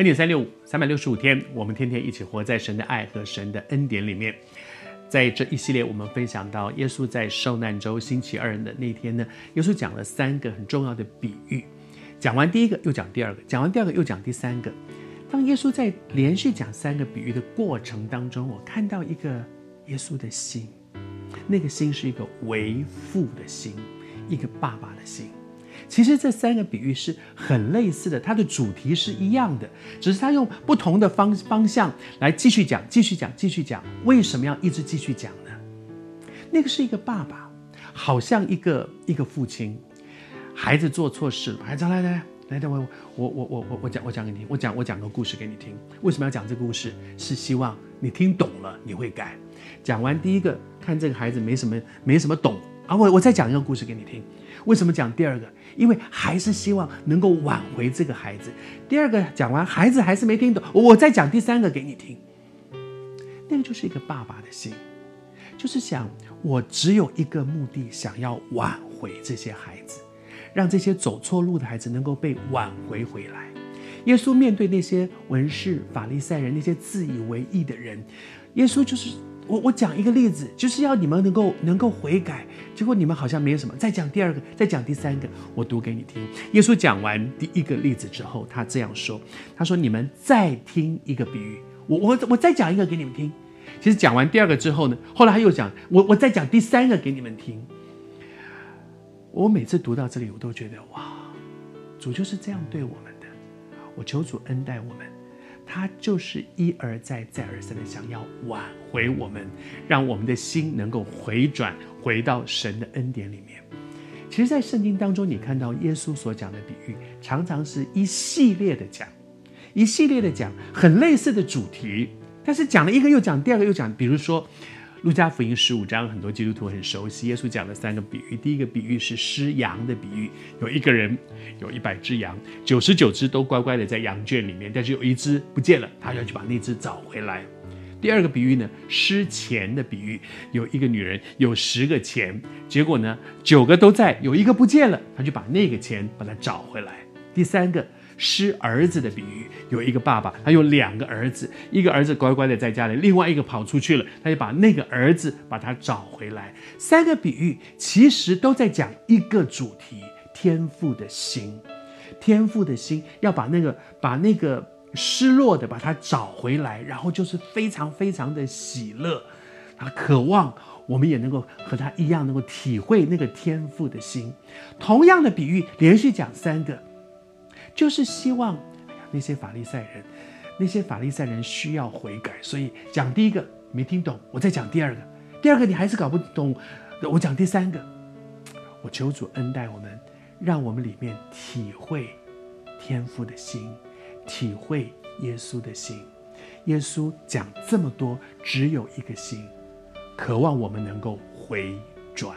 恩典三六五，三百六十五天，我们天天一起活在神的爱和神的恩典里面。在这一系列，我们分享到耶稣在受难周星期二的那天呢，耶稣讲了三个很重要的比喻。讲完第一个，又讲第二个；讲完第二个，又讲第三个。当耶稣在连续讲三个比喻的过程当中，我看到一个耶稣的心，那个心是一个为父的心，一个爸爸的心。其实这三个比喻是很类似的，它的主题是一样的，只是他用不同的方方向来继续讲，继续讲，继续讲。为什么要一直继续讲呢？那个是一个爸爸，好像一个一个父亲，孩子做错事了，孩子来来来来，等我我我我我我讲我讲给你听，我讲我讲个故事给你听。为什么要讲这个故事？是希望你听懂了你会改。讲完第一个，看这个孩子没什么没什么懂啊，我我再讲一个故事给你听。为什么讲第二个？因为还是希望能够挽回这个孩子。第二个讲完，孩子还是没听懂，我再讲第三个给你听。那个就是一个爸爸的心，就是想我只有一个目的，想要挽回这些孩子，让这些走错路的孩子能够被挽回回来。耶稣面对那些文士、法利赛人，那些自以为义的人，耶稣就是。我我讲一个例子，就是要你们能够能够悔改，结果你们好像没有什么。再讲第二个，再讲第三个，我读给你听。耶稣讲完第一个例子之后，他这样说：“他说你们再听一个比喻，我我我再讲一个给你们听。其实讲完第二个之后呢，后来他又讲，我我再讲第三个给你们听。我每次读到这里，我都觉得哇，主就是这样对我们的。我求主恩待我们。”他就是一而再、再而三的想要挽回我们，让我们的心能够回转，回到神的恩典里面。其实，在圣经当中，你看到耶稣所讲的比喻，常常是一系列的讲，一系列的讲，很类似的主题，但是讲了一个又讲，第二个又讲，比如说。路加福音十五章，很多基督徒很熟悉。耶稣讲了三个比喻，第一个比喻是失羊的比喻，有一个人有一百只羊，九十九只都乖乖的在羊圈里面，但是有一只不见了，他要去把那只找回来。第二个比喻呢，失钱的比喻，有一个女人有十个钱，结果呢九个都在，有一个不见了，他就把那个钱把它找回来。第三个。失儿子的比喻，有一个爸爸，他有两个儿子，一个儿子乖乖的在家里，另外一个跑出去了，他就把那个儿子把他找回来。三个比喻其实都在讲一个主题：天赋的心。天赋的心要把那个把那个失落的把他找回来，然后就是非常非常的喜乐，他渴望我们也能够和他一样，能够体会那个天赋的心。同样的比喻连续讲三个。就是希望，哎呀，那些法利赛人，那些法利赛人需要悔改，所以讲第一个没听懂，我再讲第二个，第二个你还是搞不懂，我讲第三个，我求主恩待我们，让我们里面体会天父的心，体会耶稣的心。耶稣讲这么多，只有一个心，渴望我们能够回转。